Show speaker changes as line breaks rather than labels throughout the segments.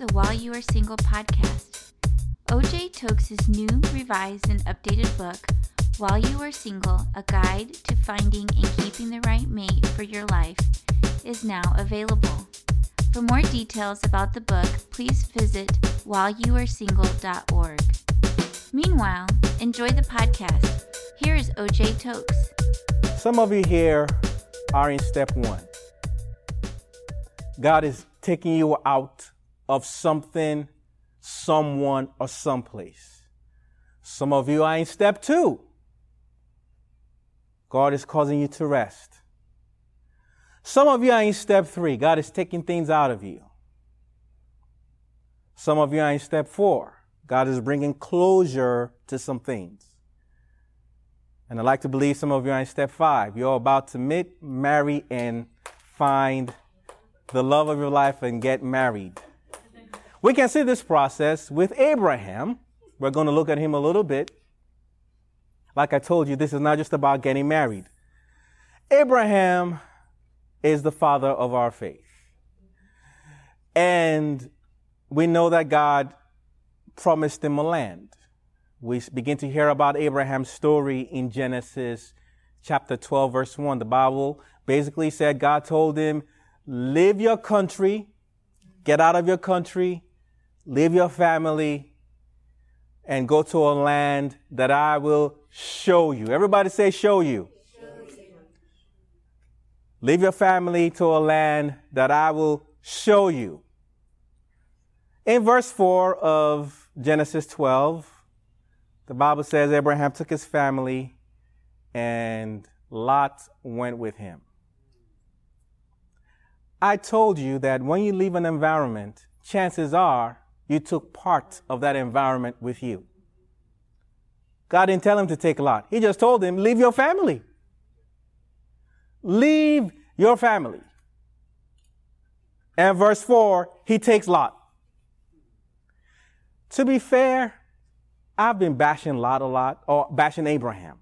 the While You Are Single podcast. OJ Tokes' new, revised, and updated book, While You Are Single A Guide to Finding and Keeping the Right Mate for Your Life, is now available. For more details about the book, please visit whileyouaresingle.org. Meanwhile, enjoy the podcast. Here is OJ Tokes.
Some of you here are in step one. God is taking you out of something, someone, or someplace. Some of you are in step two. God is causing you to rest. Some of you are in step three. God is taking things out of you. Some of you are in step four. God is bringing closure to some things. And I'd like to believe some of you are in step five. You're about to meet, marry, and find the love of your life and get married. We can see this process with Abraham. We're going to look at him a little bit. Like I told you, this is not just about getting married. Abraham is the father of our faith. And we know that God promised him a land. We begin to hear about Abraham's story in Genesis chapter 12, verse 1. The Bible basically said God told him, Leave your country, get out of your country, leave your family, and go to a land that I will show you. Everybody say, show you. Leave your family to a land that I will show you. In verse 4 of Genesis 12, the Bible says Abraham took his family and Lot went with him. I told you that when you leave an environment, chances are you took part of that environment with you. God didn't tell him to take Lot. He just told him, leave your family. Leave your family. And verse 4, he takes Lot. To be fair, I've been bashing Lot a lot, or bashing Abraham,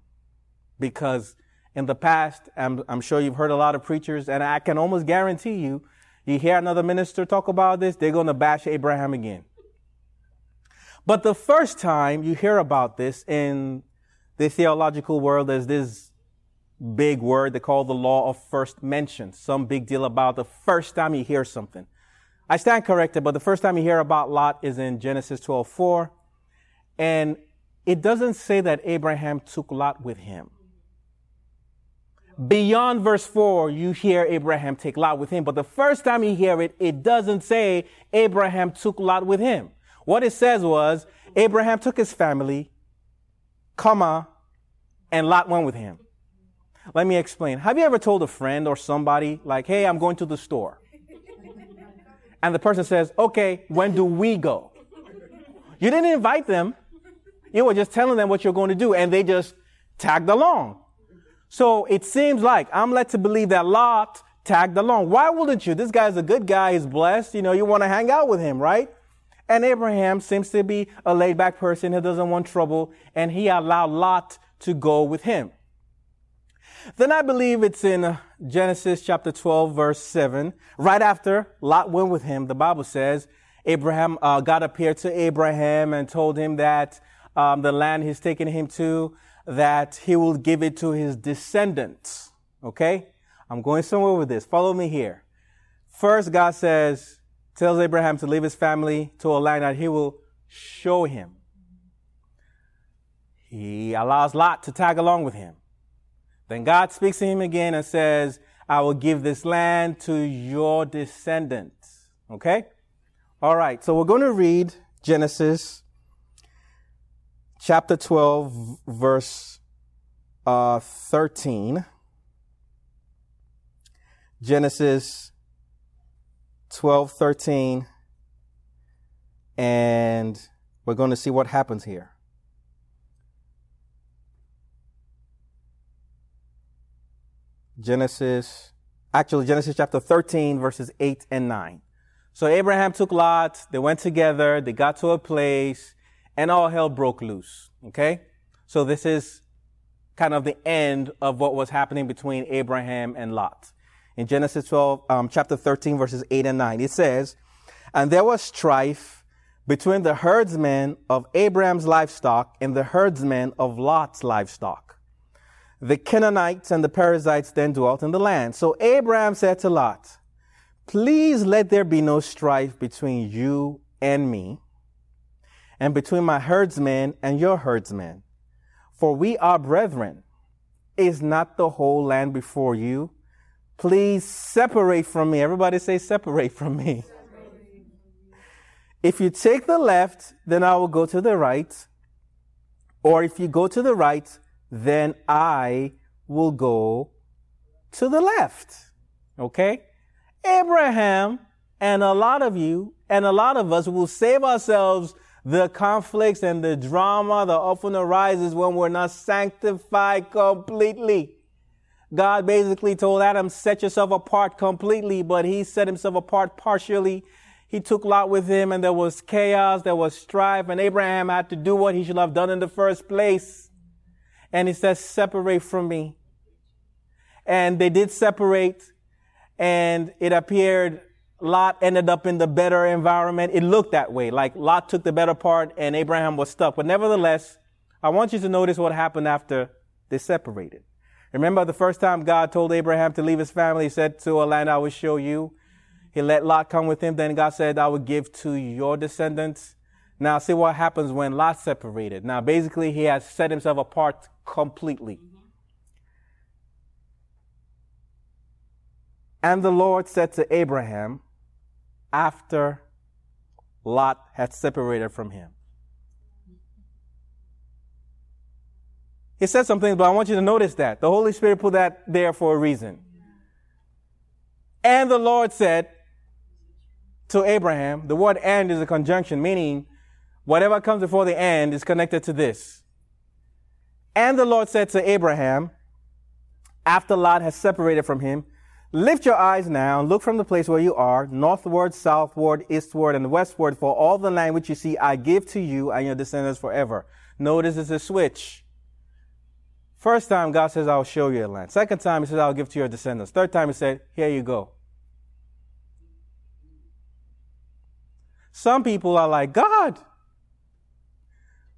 because in the past, I'm, I'm, sure you've heard a lot of preachers, and I can almost guarantee you, you hear another minister talk about this, they're going to bash Abraham again. But the first time you hear about this in the theological world, there's this big word they call the law of first mention. Some big deal about the first time you hear something. I stand corrected, but the first time you hear about Lot is in Genesis 12, 4. And it doesn't say that Abraham took Lot with him. Beyond verse 4, you hear Abraham take Lot with him. But the first time you hear it, it doesn't say Abraham took Lot with him. What it says was Abraham took his family, comma, and Lot went with him. Let me explain. Have you ever told a friend or somebody, like, hey, I'm going to the store? And the person says, okay, when do we go? You didn't invite them. You were just telling them what you're going to do, and they just tagged along. So it seems like I'm led to believe that Lot tagged along. Why wouldn't you? This guy's a good guy. He's blessed. You know, you want to hang out with him, right? And Abraham seems to be a laid back person who doesn't want trouble, and he allowed Lot to go with him. Then I believe it's in Genesis chapter 12, verse 7. Right after Lot went with him, the Bible says, Abraham, uh, God appeared to Abraham and told him that um, the land he's taking him to, that he will give it to his descendants. Okay? I'm going somewhere with this. Follow me here. First, God says, tells Abraham to leave his family to a land that he will show him. He allows Lot to tag along with him. Then God speaks to him again and says, I will give this land to your descendants. Okay? All right. So we're going to read Genesis chapter 12, verse uh, 13. Genesis 12, 13. And we're going to see what happens here. Genesis, actually, Genesis chapter 13, verses 8 and 9. So Abraham took Lot, they went together, they got to a place, and all hell broke loose. Okay? So this is kind of the end of what was happening between Abraham and Lot. In Genesis 12, um, chapter 13, verses 8 and 9, it says, And there was strife between the herdsmen of Abraham's livestock and the herdsmen of Lot's livestock. The Canaanites and the Perizzites then dwelt in the land. So Abraham said to Lot, Please let there be no strife between you and me, and between my herdsmen and your herdsmen. For we are brethren. Is not the whole land before you? Please separate from me. Everybody say, separate from me. If you take the left, then I will go to the right. Or if you go to the right, then I will go to the left. Okay? Abraham and a lot of you and a lot of us will save ourselves the conflicts and the drama that often arises when we're not sanctified completely. God basically told Adam, set yourself apart completely, but he set himself apart partially. He took Lot with him and there was chaos, there was strife, and Abraham had to do what he should have done in the first place. And he says, separate from me. And they did separate and it appeared Lot ended up in the better environment. It looked that way, like Lot took the better part and Abraham was stuck. But nevertheless, I want you to notice what happened after they separated. Remember the first time God told Abraham to leave his family, he said, to a land I will show you. He let Lot come with him. Then God said, I will give to your descendants. Now see what happens when Lot separated. Now basically he has set himself apart completely. And the Lord said to Abraham, after Lot had separated from him. He said something, but I want you to notice that. The Holy Spirit put that there for a reason. And the Lord said to Abraham, the word and is a conjunction, meaning whatever comes before the and is connected to this. And the Lord said to Abraham, after Lot has separated from him, Lift your eyes now and look from the place where you are, northward, southward, eastward, and westward, for all the land which you see I give to you and your descendants forever. Notice it's a switch. First time, God says, I'll show you a land. Second time, He says, I'll give to your descendants. Third time, He said, Here you go. Some people are like, God,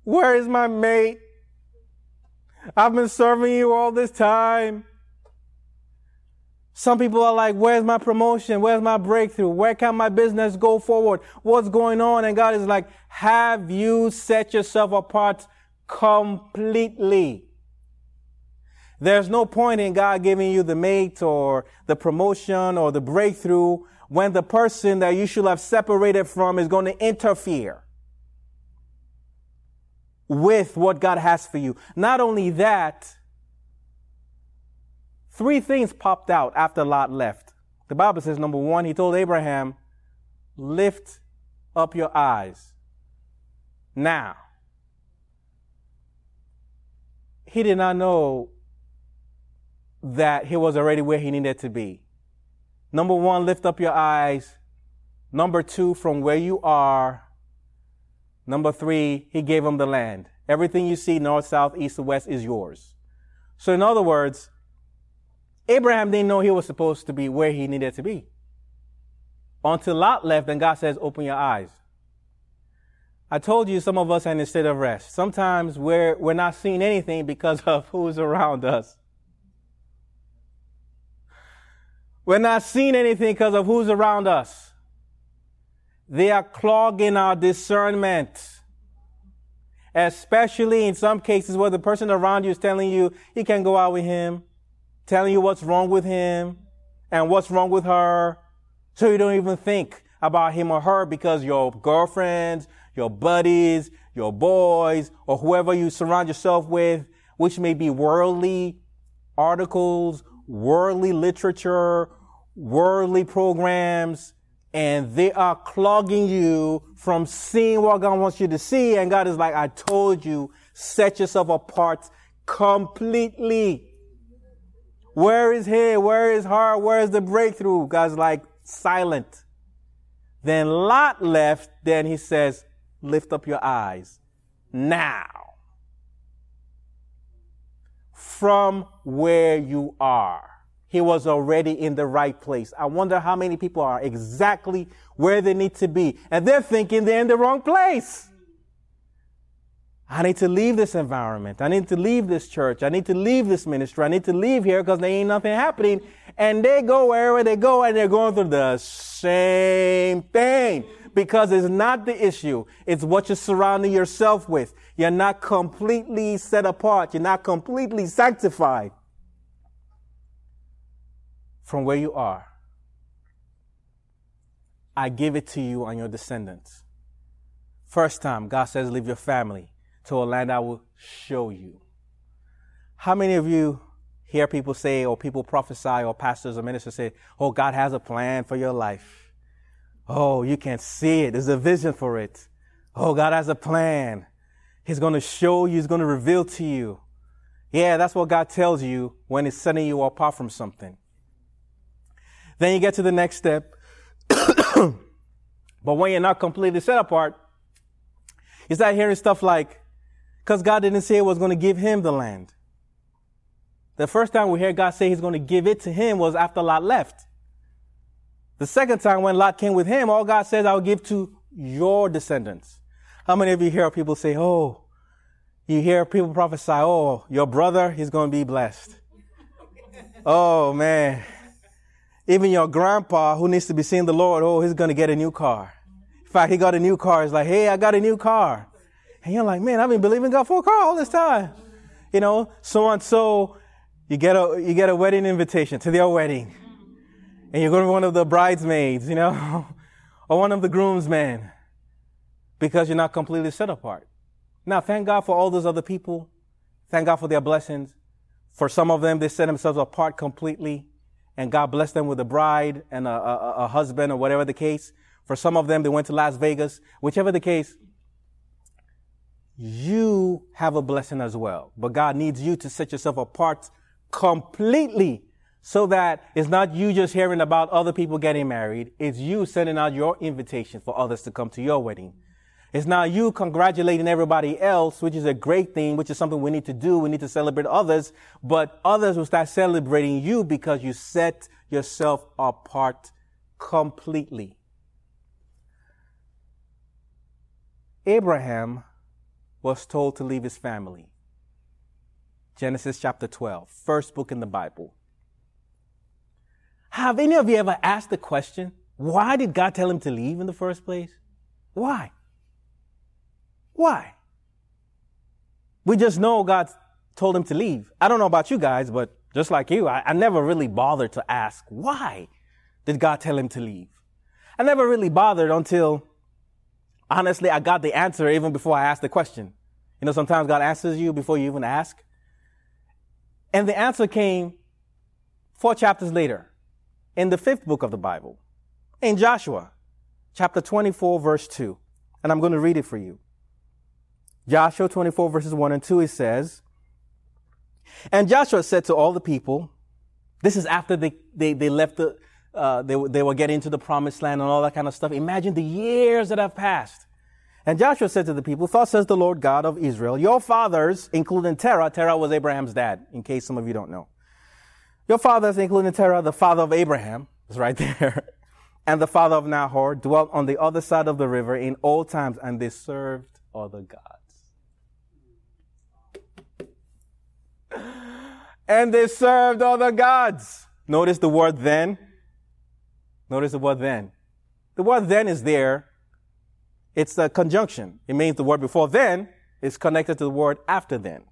where is my mate? I've been serving you all this time. Some people are like, where's my promotion? Where's my breakthrough? Where can my business go forward? What's going on? And God is like, have you set yourself apart completely? There's no point in God giving you the mate or the promotion or the breakthrough when the person that you should have separated from is going to interfere with what God has for you. Not only that, Three things popped out after Lot left. The Bible says, number one, he told Abraham, lift up your eyes. Now, he did not know that he was already where he needed to be. Number one, lift up your eyes. Number two, from where you are. Number three, he gave him the land. Everything you see, north, south, east, and west, is yours. So, in other words, Abraham didn't know he was supposed to be where he needed to be. Until Lot left, and God says, Open your eyes. I told you some of us are in a state of rest. Sometimes we're, we're not seeing anything because of who's around us. We're not seeing anything because of who's around us. They are clogging our discernment. Especially in some cases where the person around you is telling you, you can't go out with him telling you what's wrong with him and what's wrong with her. So you don't even think about him or her because your girlfriends, your buddies, your boys, or whoever you surround yourself with, which may be worldly articles, worldly literature, worldly programs, and they are clogging you from seeing what God wants you to see. And God is like, I told you, set yourself apart completely. Where is he? Where is her? Where is the breakthrough? God's like silent. Then Lot left. Then he says, lift up your eyes now from where you are. He was already in the right place. I wonder how many people are exactly where they need to be. And they're thinking they're in the wrong place. I need to leave this environment. I need to leave this church. I need to leave this ministry. I need to leave here because there ain't nothing happening. And they go wherever they go and they're going through the same thing because it's not the issue. It's what you're surrounding yourself with. You're not completely set apart. You're not completely sanctified from where you are. I give it to you and your descendants. First time, God says, leave your family to a land I will show you. How many of you hear people say, or people prophesy, or pastors or ministers say, Oh, God has a plan for your life. Oh, you can see it. There's a vision for it. Oh, God has a plan. He's going to show you, He's going to reveal to you. Yeah, that's what God tells you when He's setting you apart from something. Then you get to the next step. but when you're not completely set apart, you start hearing stuff like, because God didn't say it was going to give him the land. The first time we hear God say he's going to give it to him was after Lot left. The second time when Lot came with him, all God says, I'll give to your descendants. How many of you hear people say, oh, you hear people prophesy, oh, your brother, he's going to be blessed. oh, man. Even your grandpa who needs to be seeing the Lord, oh, he's going to get a new car. In fact, he got a new car. He's like, hey, I got a new car. And you're like, man, I've been believing God for a car all this time. You know, so and so, you get a, you get a wedding invitation to their wedding. And you're going to be one of the bridesmaids, you know, or one of the groomsmen because you're not completely set apart. Now, thank God for all those other people. Thank God for their blessings. For some of them, they set themselves apart completely and God blessed them with a bride and a, a, a husband or whatever the case. For some of them, they went to Las Vegas. Whichever the case, you have a blessing as well. But God needs you to set yourself apart completely so that it's not you just hearing about other people getting married. It's you sending out your invitation for others to come to your wedding. It's not you congratulating everybody else, which is a great thing, which is something we need to do. We need to celebrate others, but others will start celebrating you because you set yourself apart completely. Abraham was told to leave his family. Genesis chapter 12, first book in the Bible. Have any of you ever asked the question, why did God tell him to leave in the first place? Why? Why? We just know God told him to leave. I don't know about you guys, but just like you, I, I never really bothered to ask, why did God tell him to leave? I never really bothered until honestly, I got the answer even before I asked the question. You know, sometimes God answers you before you even ask. And the answer came four chapters later in the fifth book of the Bible, in Joshua, chapter 24, verse 2. And I'm going to read it for you. Joshua 24, verses 1 and 2, it says, And Joshua said to all the people, this is after they, they, they left the, uh, they, they were getting to the promised land and all that kind of stuff. Imagine the years that have passed. And Joshua said to the people, Thus says the Lord God of Israel, your fathers, including Terah, Terah was Abraham's dad, in case some of you don't know. Your fathers, including Terah, the father of Abraham, is right there, and the father of Nahor, dwelt on the other side of the river in old times, and they served other gods. And they served other gods. Notice the word then. Notice the word then. The word then is there it's a conjunction. It means the word before then is connected to the word after then.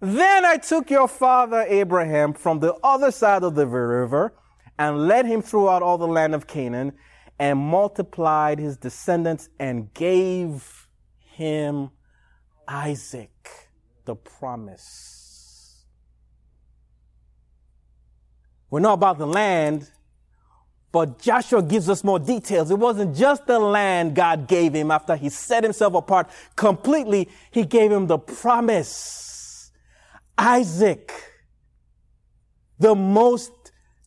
Then I took your father Abraham from the other side of the river and led him throughout all the land of Canaan and multiplied his descendants and gave him Isaac, the promise. We're not about the land, but Joshua gives us more details. It wasn't just the land God gave him after he set himself apart completely. He gave him the promise. Isaac, the most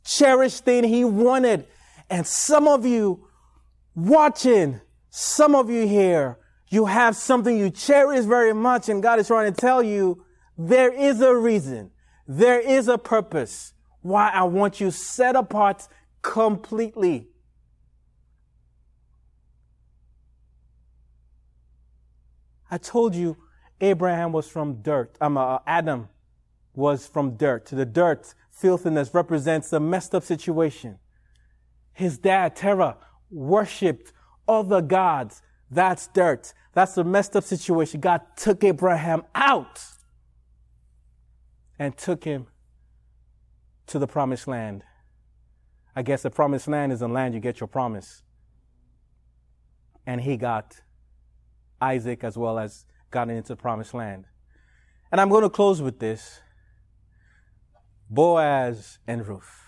cherished thing he wanted. And some of you watching, some of you here, you have something you cherish very much and God is trying to tell you there is a reason. There is a purpose why I want you set apart completely. I told you Abraham was from dirt. Um, uh, Adam was from dirt. The dirt, filthiness represents a messed up situation. His dad, Terah, worshipped other gods. That's dirt. That's a messed up situation. God took Abraham out and took him to the promised land. I guess the promised land is the land you get your promise. And he got Isaac as well as gotten into the promised land. And I'm going to close with this Boaz and Ruth.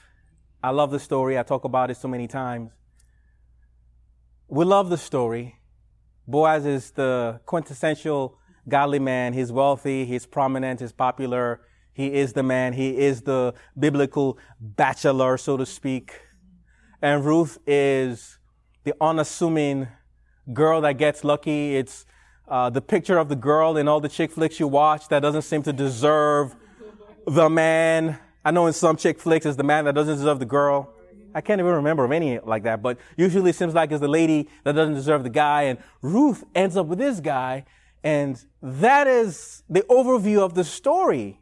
I love the story. I talk about it so many times. We love the story. Boaz is the quintessential godly man. He's wealthy, he's prominent, he's popular, he is the man. He is the biblical bachelor, so to speak. And Ruth is the unassuming girl that gets lucky. It's uh, the picture of the girl in all the chick flicks you watch that doesn't seem to deserve the man. I know in some chick flicks it's the man that doesn't deserve the girl. I can't even remember of any like that, but usually it seems like it's the lady that doesn't deserve the guy. And Ruth ends up with this guy. And that is the overview of the story.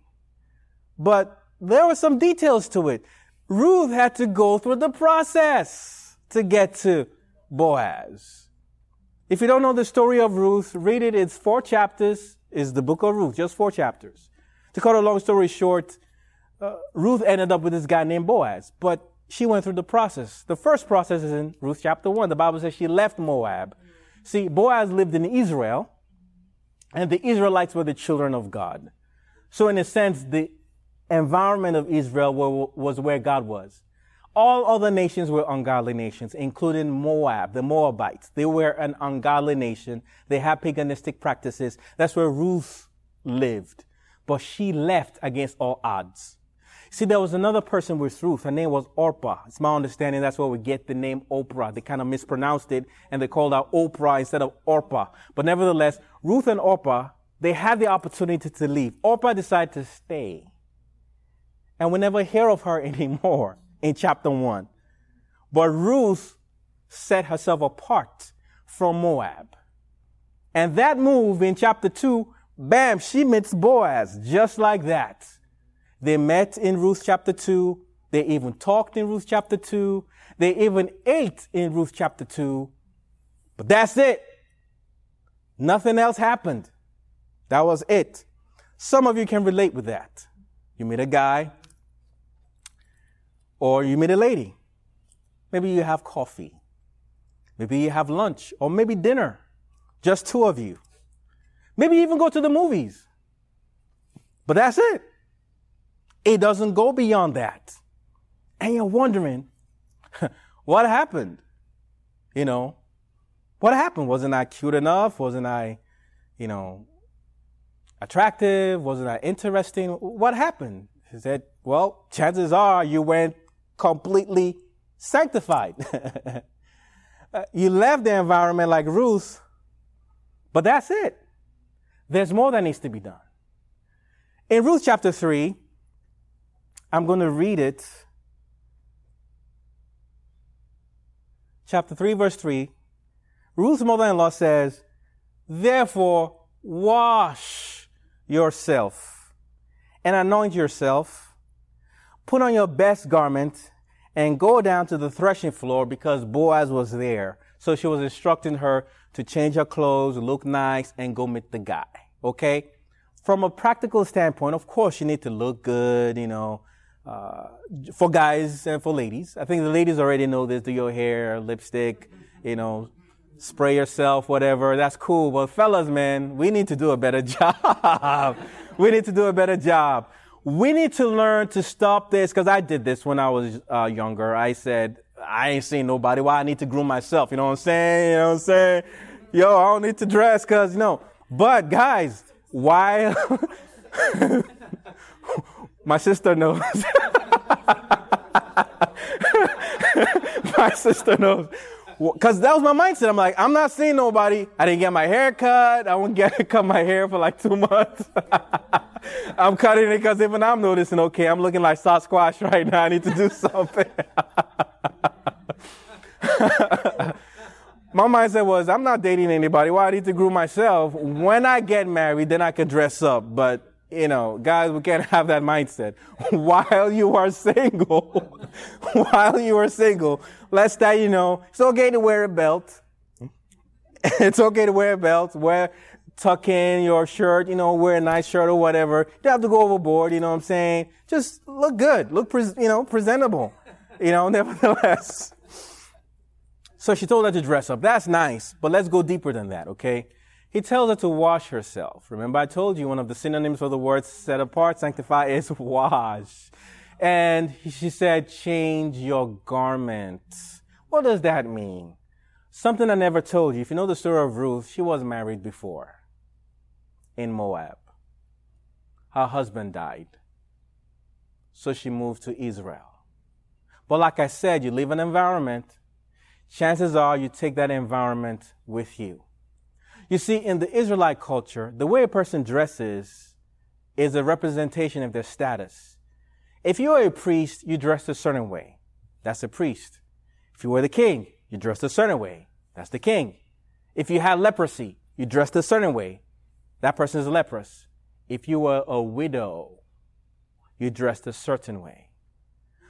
But there were some details to it. Ruth had to go through the process to get to Boaz. If you don't know the story of Ruth, read it. It's four chapters, is the book of Ruth, just four chapters. To cut a long story short, uh, Ruth ended up with this guy named Boaz, but she went through the process. The first process is in Ruth chapter 1. The Bible says she left Moab. See, Boaz lived in Israel, and the Israelites were the children of God. So, in a sense, the environment of Israel was where God was. All other nations were ungodly nations, including Moab, the Moabites. They were an ungodly nation. They had paganistic practices. That's where Ruth lived. But she left against all odds. See, there was another person with Ruth. Her name was Orpah. It's my understanding that's where we get the name Oprah. They kind of mispronounced it and they called out Oprah instead of Orpah. But nevertheless, Ruth and Orpah, they had the opportunity to leave. Orpah decided to stay and we never hear of her anymore in chapter 1. But Ruth set herself apart from Moab. And that move in chapter 2, bam, she meets Boaz just like that. They met in Ruth chapter 2. They even talked in Ruth chapter 2. They even ate in Ruth chapter 2. But that's it. Nothing else happened. That was it. Some of you can relate with that. You meet a guy, or you meet a lady. Maybe you have coffee. Maybe you have lunch or maybe dinner. Just two of you. Maybe you even go to the movies. But that's it. It doesn't go beyond that. And you're wondering, what happened? You know, what happened? Wasn't I cute enough? Wasn't I, you know, attractive? Wasn't I interesting? What happened? He said, well, chances are you went completely sanctified. Uh, you left the environment like Ruth, but that's it. There's more that needs to be done. In Ruth chapter 3, I'm going to read it. Chapter 3, verse 3. Ruth's mother in law says, Therefore, wash yourself and anoint yourself Put on your best garment and go down to the threshing floor because Boaz was there. So she was instructing her to change her clothes, look nice, and go meet the guy. Okay? From a practical standpoint, of course, you need to look good, you know, uh, for guys and for ladies. I think the ladies already know this. Do your hair, lipstick, you know, spray yourself, whatever. That's cool. But fellas, man, we need to do a better job. we need to do a better job we need to learn to stop this because I did this when I was uh, younger. I said, I ain't seen nobody. Why I need to groom myself? You know what I'm saying? You know what I'm saying? Yo, I don't need to dress because, you know. But guys, why? My sister knows. my sister knows. Because that was my mindset. I'm like, I'm not seeing nobody. I didn't get my hair cut. I won't get cut my hair for like two months. I'm cutting it because even I'm noticing, okay, I'm looking like Sasquatch right now. I need to do something. My mindset was, I'm not dating anybody. Why I need to groom myself? When I get married, then I can dress up. But, you know, guys, we can't have that mindset. While you are single, while you are single, let's that you know, it's okay to wear a belt. it's okay to wear a belt. Wear, tuck in your shirt, you know, wear a nice shirt or whatever. You don't have to go overboard, you know what I'm saying? Just look good. Look, pre- you know, presentable. You know, nevertheless. So she told her to dress up. That's nice, but let's go deeper than that, okay? He tells her to wash herself. Remember, I told you one of the synonyms for the word set apart, sanctify is wash. And she said, change your garment. What does that mean? Something I never told you. If you know the story of Ruth, she was married before in Moab. Her husband died. So she moved to Israel. But like I said, you in an environment chances are you take that environment with you. You see, in the Israelite culture, the way a person dresses is a representation of their status. If you are a priest, you dress a certain way. That's a priest. If you were the king, you dress a certain way. That's the king. If you had leprosy, you dressed a certain way. That person is leprous. If you were a widow, you dressed a certain way.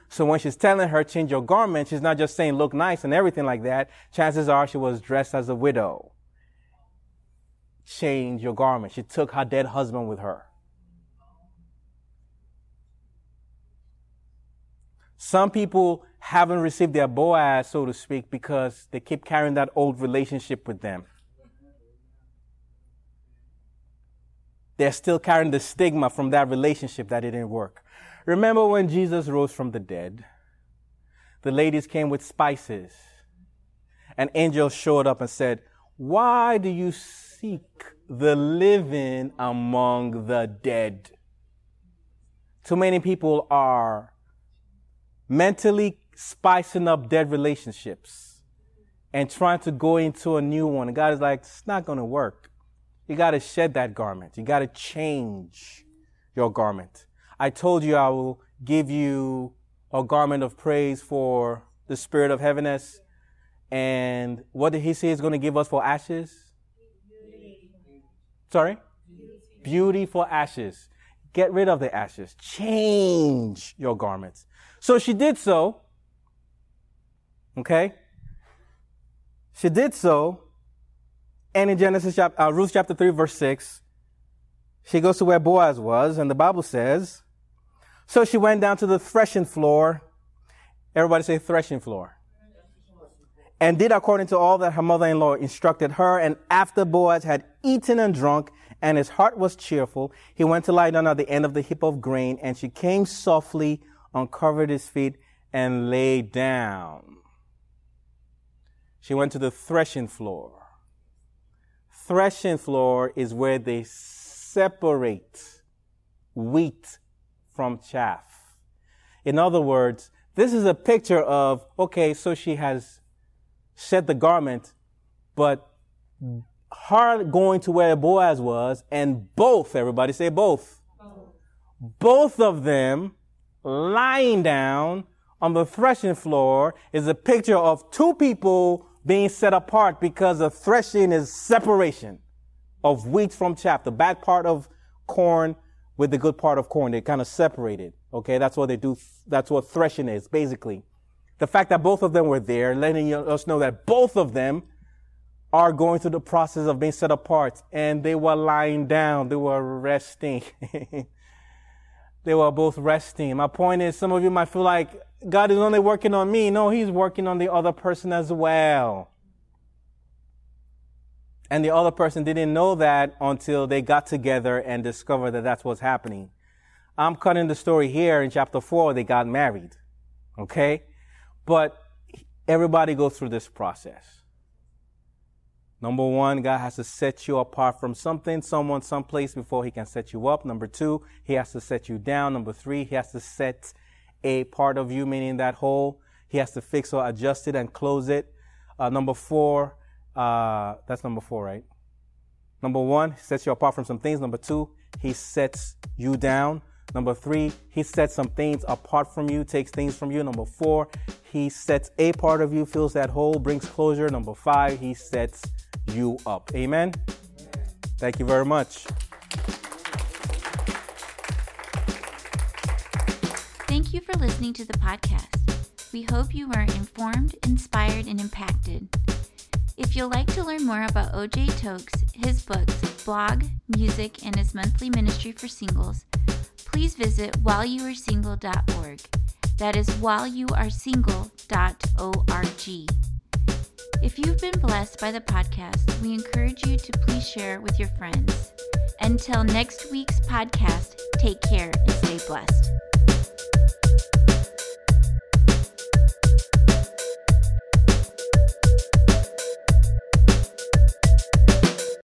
So when she's telling her change your garment, she's not just saying look nice and everything like that. Chances are she was dressed as a widow. Change your garment. She took her dead husband with her. Some people haven't received their Boaz, so to speak, because they keep carrying that old relationship with them. They're still carrying the stigma from that relationship that it didn't work. Remember when Jesus rose from the dead? The ladies came with spices. An angel showed up and said, Why do you seek the living among the dead? Too many people are mentally spicing up dead relationships and trying to go into a new one. And God is like, it's not going to work. You got to shed that garment. You got to change your garment. I told you I will give you a garment of praise for the spirit of heaviness. And what did he say is going to give us for ashes? Sorry? Beauty for ashes. Get rid of the ashes. Change your garments. So she did so. Okay? She did so. And in Genesis chapter, uh, Ruth chapter 3 verse 6, she goes to where Boaz was, and the Bible says, so she went down to the threshing floor. Everybody say threshing floor. And did according to all that her mother in law instructed her. And after Boaz had eaten and drunk, and his heart was cheerful, he went to lie down at the end of the heap of grain. And she came softly, uncovered his feet, and lay down. She went to the threshing floor. Threshing floor is where they separate wheat from chaff. In other words, this is a picture of, okay, so she has shed the garment, but her going to where Boaz was, and both, everybody say both. Both, both of them lying down on the threshing floor is a picture of two people being set apart because the threshing is separation of wheat from chaff. The bad part of corn with the good part of corn. They kind of separated. Okay, that's what they do. That's what threshing is, basically. The fact that both of them were there, letting us know that both of them are going through the process of being set apart, and they were lying down. They were resting. they were both resting. My point is, some of you might feel like God is only working on me. No, He's working on the other person as well. And the other person didn't know that until they got together and discovered that that's what's happening. I'm cutting the story here in chapter four. They got married. Okay. But everybody goes through this process. Number one, God has to set you apart from something, someone, someplace before he can set you up. Number two, he has to set you down. Number three, he has to set a part of you, meaning that hole. He has to fix or adjust it and close it. Uh, number four, uh, that's number four, right? Number one, sets you apart from some things. Number two, he sets you down. Number three, he sets some things apart from you, takes things from you. Number four, he sets a part of you, fills that hole, brings closure. Number five, he sets you up. Amen. Thank you very much.
Thank you for listening to the podcast. We hope you were informed, inspired, and impacted. If you'd like to learn more about OJ Tokes, his books, blog, music, and his monthly ministry for singles, please visit whileyouaresingle.org. That is whileyouaresingle.org. If you've been blessed by the podcast, we encourage you to please share with your friends. Until next week's podcast, take care and stay blessed.